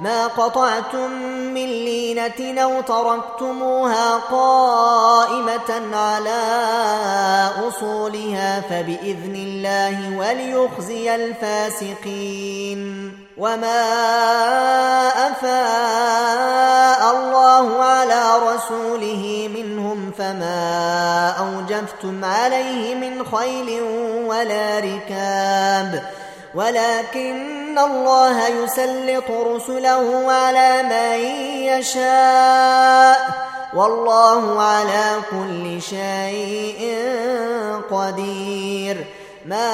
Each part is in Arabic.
ما قطعتم من لينة أو تركتموها قائمة على أصولها فبإذن الله وليخزي الفاسقين. وما أفاء الله على رسوله منهم فما أوجفتم عليه من خيل ولا ركاب. ولكن الله يسلط رسله على من يشاء. والله على كل شيء قدير. ما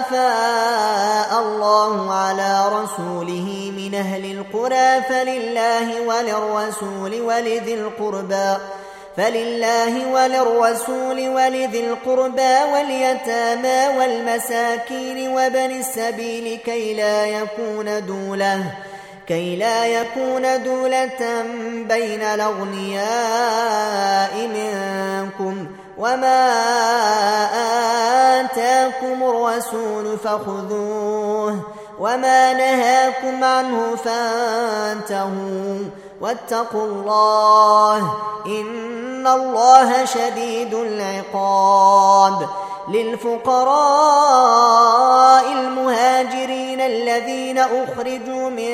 أفاء الله على رسوله من أهل القرى فلله وللرسول ولذي القربى. فلله وللرسول ولذي القربى واليتامى والمساكين وبن السبيل كي لا يكون دوله كي لا يكون دولة بين الأغنياء منكم وما آتاكم الرسول فخذوه وما نهاكم عنه فانتهوا واتقوا الله إن الله شديد العقاب للفقراء المهاجرين الذين أخرجوا من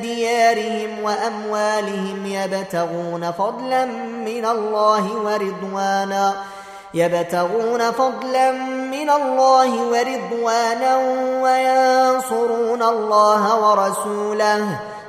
ديارهم وأموالهم يبتغون فضلا من الله ورضوانا يبتغون فضلا من الله ورضوانا وينصرون الله ورسوله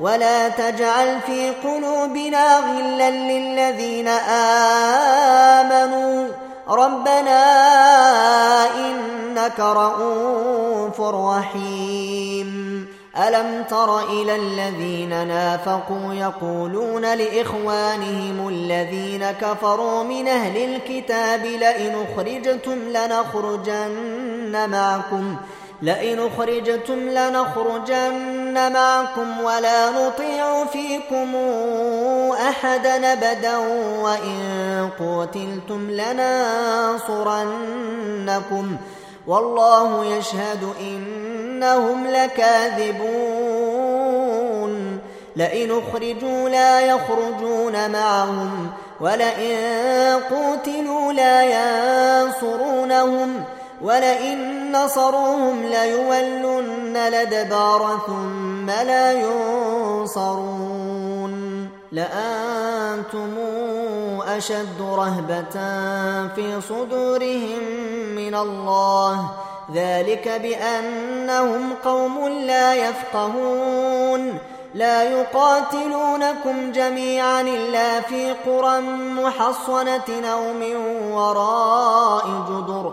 ولا تجعل في قلوبنا غلا للذين آمنوا. ربنا إنك رؤوف رحيم. ألم تر إلى الذين نافقوا يقولون لإخوانهم الذين كفروا من أهل الكتاب لئن أخرجتم لنخرجن معكم لئن أخرجتم لنخرجن معكم ولا نطيع فيكم أحدا أبدا وإن قتلتم لننصرنكم والله يشهد إنهم لكاذبون لئن أخرجوا لا يخرجون معهم ولئن قوتلوا لا ينصرون ينصرونهم ولئن نصروهم ليولن الادبار ثم لا ينصرون. لأنتم أشد رهبة في صدورهم من الله. ذلك بأنهم قوم لا يفقهون. لا يقاتلونكم جميعا إلا في قرى محصنة أو من وراء جدر.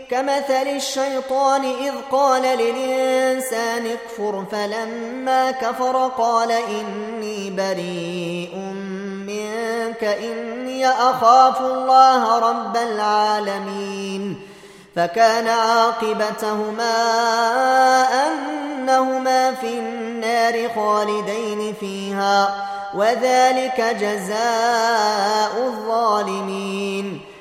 كمثل الشيطان إذ قال للإنسان اكفر فلما كفر قال إني بريء منك إني أخاف الله رب العالمين. فكان عاقبتهما أنهما في النار خالدين فيها وذلك جزاء الظالمين.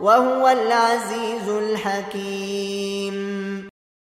وهو العزيز الحكيم.